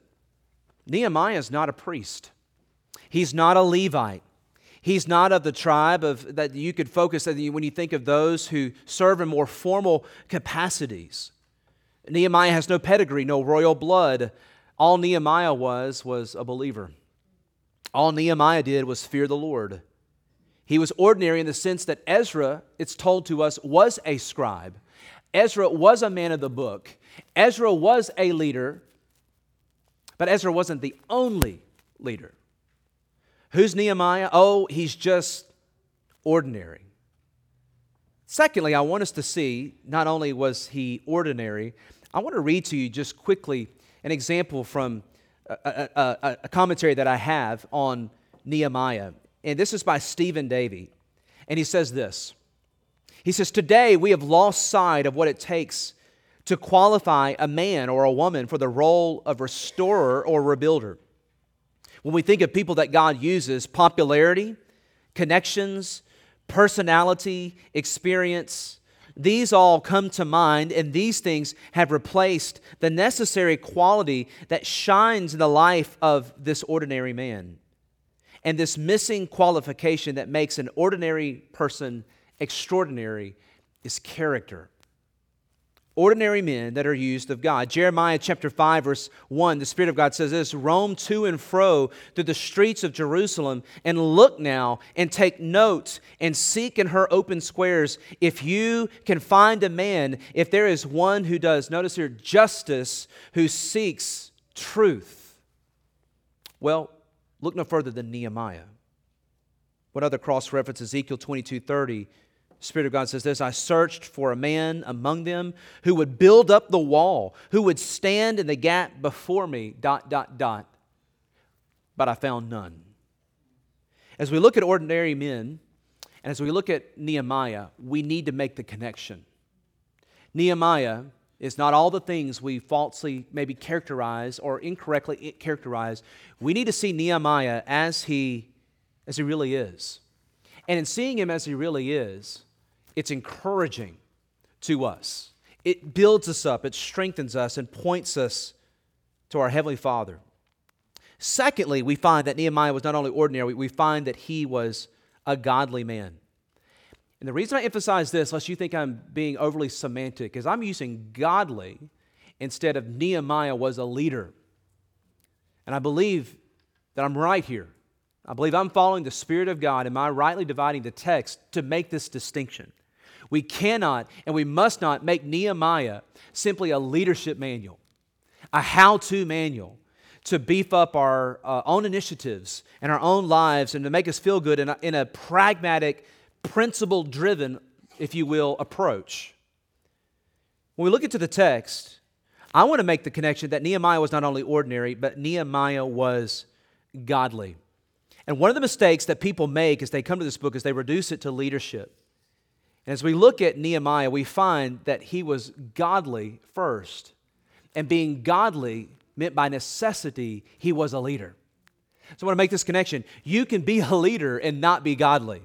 Nehemiah is not a priest, he's not a Levite. He's not of the tribe of that you could focus on when you think of those who serve in more formal capacities. Nehemiah has no pedigree, no royal blood. All Nehemiah was was a believer. All Nehemiah did was fear the Lord. He was ordinary in the sense that Ezra, it's told to us, was a scribe. Ezra was a man of the book. Ezra was a leader, but Ezra wasn't the only leader. Who's Nehemiah? Oh, he's just ordinary. Secondly, I want us to see not only was he ordinary, I want to read to you just quickly an example from a, a, a, commentary that I have on Nehemiah. And this is by Stephen Davey. And he says this He says, Today we have lost sight of what it takes to qualify a man or a woman for the role of restorer or rebuilder. When we think of people that God uses, popularity, connections, personality, experience, these all come to mind, and these things have replaced the necessary quality that shines in the life of this ordinary man. And this missing qualification that makes an ordinary person extraordinary is character. Ordinary men that are used of God. Jeremiah chapter 5, verse 1, the Spirit of God says this Roam to and fro through the streets of Jerusalem, and look now and take note and seek in her open squares if you can find a man, if there is one who does, notice here, justice, who seeks truth. Well, look no further than Nehemiah. What other cross reference? Ezekiel 22 30 Spirit of God says this I searched for a man among them who would build up the wall, who would stand in the gap before me, dot, dot, dot. But I found none. As we look at ordinary men, and as we look at Nehemiah, we need to make the connection. Nehemiah is not all the things we falsely maybe characterize or incorrectly characterize. We need to see Nehemiah as he, as he really is. And in seeing him as he really is, it's encouraging to us. It builds us up, it strengthens us, and points us to our Heavenly Father. Secondly, we find that Nehemiah was not only ordinary, we find that he was a godly man. And the reason I emphasize this, lest you think I'm being overly semantic, is I'm using godly instead of Nehemiah was a leader. And I believe that I'm right here. I believe I'm following the Spirit of God. Am I rightly dividing the text to make this distinction? We cannot and we must not make Nehemiah simply a leadership manual, a how to manual to beef up our uh, own initiatives and our own lives and to make us feel good in a, in a pragmatic, principle driven, if you will, approach. When we look into the text, I want to make the connection that Nehemiah was not only ordinary, but Nehemiah was godly. And one of the mistakes that people make as they come to this book is they reduce it to leadership. And as we look at Nehemiah, we find that he was godly first. And being godly meant by necessity, he was a leader. So I want to make this connection. You can be a leader and not be godly,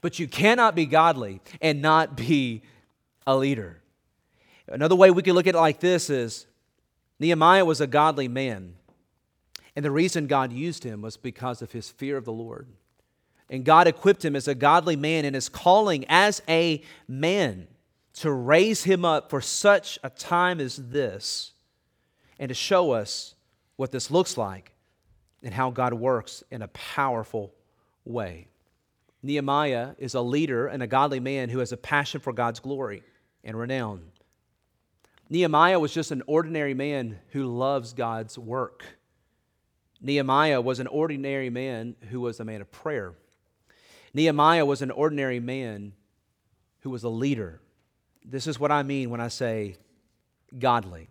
but you cannot be godly and not be a leader. Another way we can look at it like this is Nehemiah was a godly man. And the reason God used him was because of his fear of the Lord. And God equipped him as a godly man in his calling as a man to raise him up for such a time as this and to show us what this looks like and how God works in a powerful way. Nehemiah is a leader and a godly man who has a passion for God's glory and renown. Nehemiah was just an ordinary man who loves God's work. Nehemiah was an ordinary man who was a man of prayer. Nehemiah was an ordinary man who was a leader. This is what I mean when I say godly.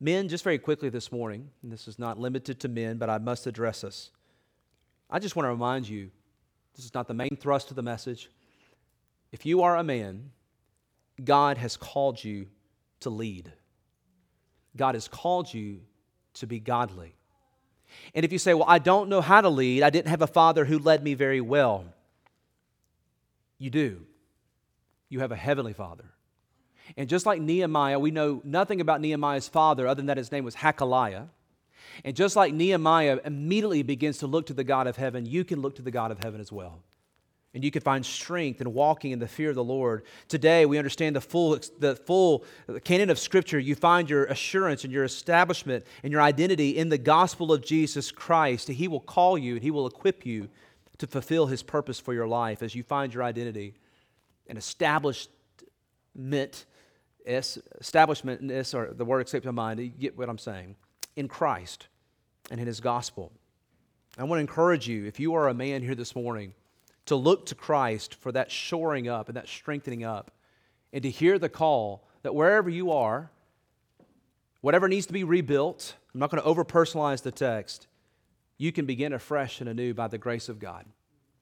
Men, just very quickly this morning, and this is not limited to men, but I must address this. I just want to remind you this is not the main thrust of the message. If you are a man, God has called you to lead. God has called you to be godly. And if you say, Well, I don't know how to lead, I didn't have a father who led me very well, you do. You have a heavenly father. And just like Nehemiah, we know nothing about Nehemiah's father other than that his name was Hachaliah. And just like Nehemiah immediately begins to look to the God of heaven, you can look to the God of heaven as well and you can find strength in walking in the fear of the Lord. Today, we understand the full, the full canon of Scripture. You find your assurance and your establishment and your identity in the gospel of Jesus Christ. He will call you and He will equip you to fulfill His purpose for your life as you find your identity and establishment. Establishment, or the word escapes my mind, you get what I'm saying, in Christ and in His gospel. I want to encourage you, if you are a man here this morning to look to Christ for that shoring up and that strengthening up, and to hear the call that wherever you are, whatever needs to be rebuilt, I'm not going to over personalize the text, you can begin afresh and anew by the grace of God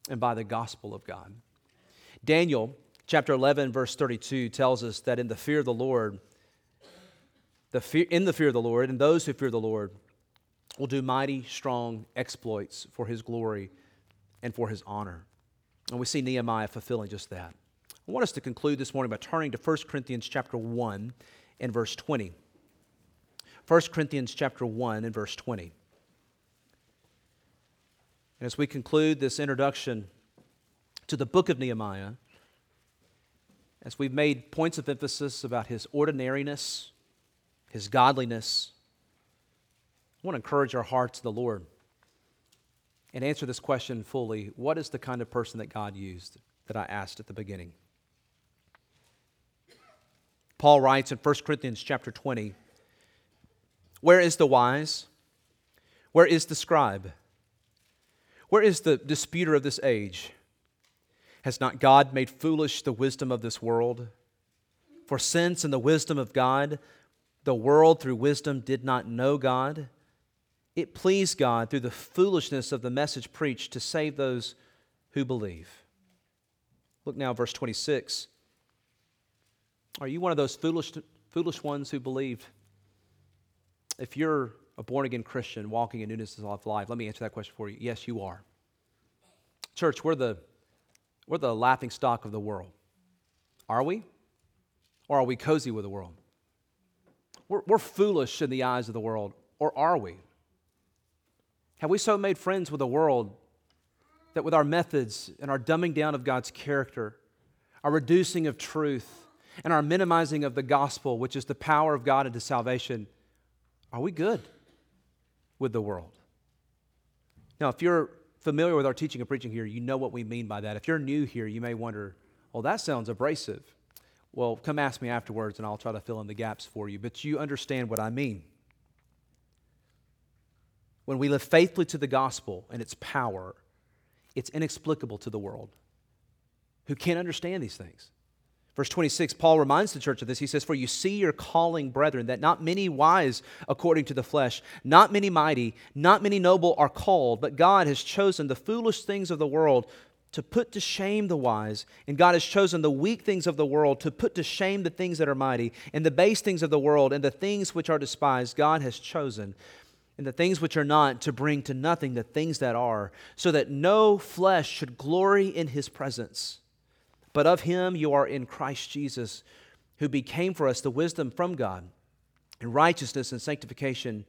and by the gospel of God. Daniel chapter 11, verse 32 tells us that in the fear of the Lord, the fear, in the fear of the Lord, and those who fear the Lord will do mighty, strong exploits for his glory and for his honor. And we see Nehemiah fulfilling just that. I want us to conclude this morning by turning to 1 Corinthians chapter 1 and verse 20. 1 Corinthians chapter 1 and verse 20. And as we conclude this introduction to the book of Nehemiah, as we've made points of emphasis about his ordinariness, his godliness, I want to encourage our hearts to the Lord and answer this question fully. What is the kind of person that God used that I asked at the beginning? Paul writes in 1 Corinthians chapter 20, Where is the wise? Where is the scribe? Where is the disputer of this age? Has not God made foolish the wisdom of this world? For since in the wisdom of God, the world through wisdom did not know God, it pleased God through the foolishness of the message preached to save those who believe. Look now, verse 26. Are you one of those foolish, foolish ones who believed? If you're a born again Christian walking in newness of life, let me answer that question for you. Yes, you are. Church, we're the, we're the laughing stock of the world. Are we? Or are we cozy with the world? We're, we're foolish in the eyes of the world, or are we? Have we so made friends with the world that with our methods and our dumbing down of God's character, our reducing of truth, and our minimizing of the gospel, which is the power of God into salvation, are we good with the world? Now, if you're familiar with our teaching and preaching here, you know what we mean by that. If you're new here, you may wonder, well, that sounds abrasive. Well, come ask me afterwards and I'll try to fill in the gaps for you. But you understand what I mean when we live faithfully to the gospel and its power, it's inexplicable to the world who can't understand these things. Verse 26, Paul reminds the church of this. He says, For you see your calling, brethren, that not many wise according to the flesh, not many mighty, not many noble are called, but God has chosen the foolish things of the world to put to shame the wise, and God has chosen the weak things of the world to put to shame the things that are mighty, and the base things of the world, and the things which are despised, God has chosen and the things which are not to bring to nothing the things that are, so that no flesh should glory in his presence. But of him you are in Christ Jesus, who became for us the wisdom from God, and righteousness and sanctification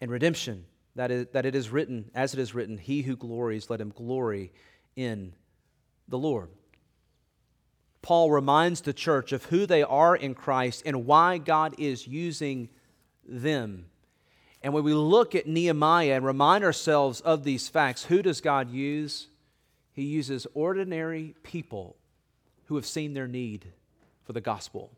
and redemption. That, is, that it is written, as it is written, He who glories, let him glory in the Lord. Paul reminds the church of who they are in Christ and why God is using them and when we look at Nehemiah and remind ourselves of these facts, who does God use? He uses ordinary people who have seen their need for the gospel.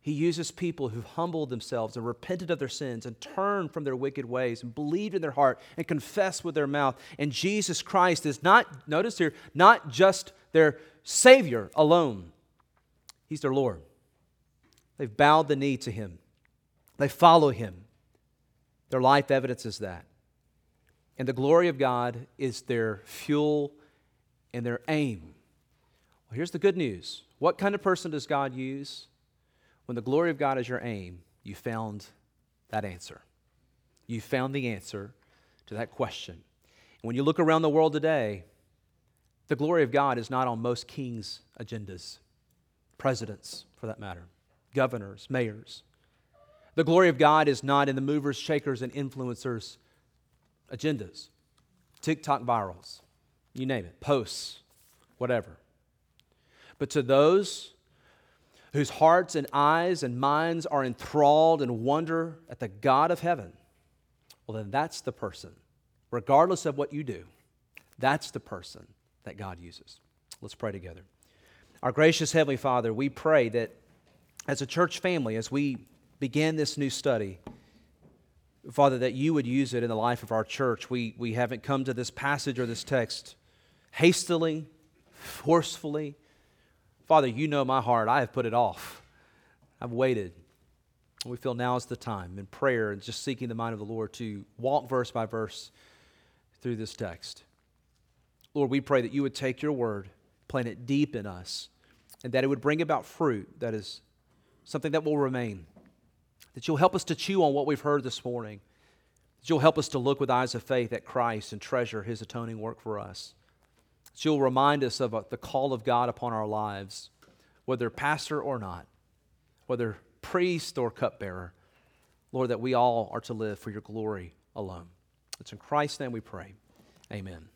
He uses people who've humbled themselves and repented of their sins and turned from their wicked ways and believed in their heart and confessed with their mouth. And Jesus Christ is not, notice here, not just their Savior alone, He's their Lord. They've bowed the knee to Him, they follow Him. Their life evidences that. And the glory of God is their fuel and their aim. Well, here's the good news. What kind of person does God use? When the glory of God is your aim, you found that answer. You found the answer to that question. And when you look around the world today, the glory of God is not on most kings' agendas, presidents, for that matter, governors, mayors. The glory of God is not in the movers, shakers, and influencers' agendas, TikTok virals, you name it, posts, whatever. But to those whose hearts and eyes and minds are enthralled and wonder at the God of heaven, well, then that's the person, regardless of what you do, that's the person that God uses. Let's pray together. Our gracious Heavenly Father, we pray that as a church family, as we began this new study, Father, that you would use it in the life of our church. We, we haven't come to this passage or this text hastily, forcefully. Father, you know my heart. I have put it off. I've waited. We feel now is the time in prayer and just seeking the mind of the Lord to walk verse by verse through this text. Lord, we pray that you would take your word, plant it deep in us, and that it would bring about fruit that is something that will remain that you'll help us to chew on what we've heard this morning, that you'll help us to look with eyes of faith at Christ and treasure his atoning work for us, that you'll remind us of uh, the call of God upon our lives, whether pastor or not, whether priest or cupbearer. Lord, that we all are to live for your glory alone. It's in Christ's name we pray. Amen.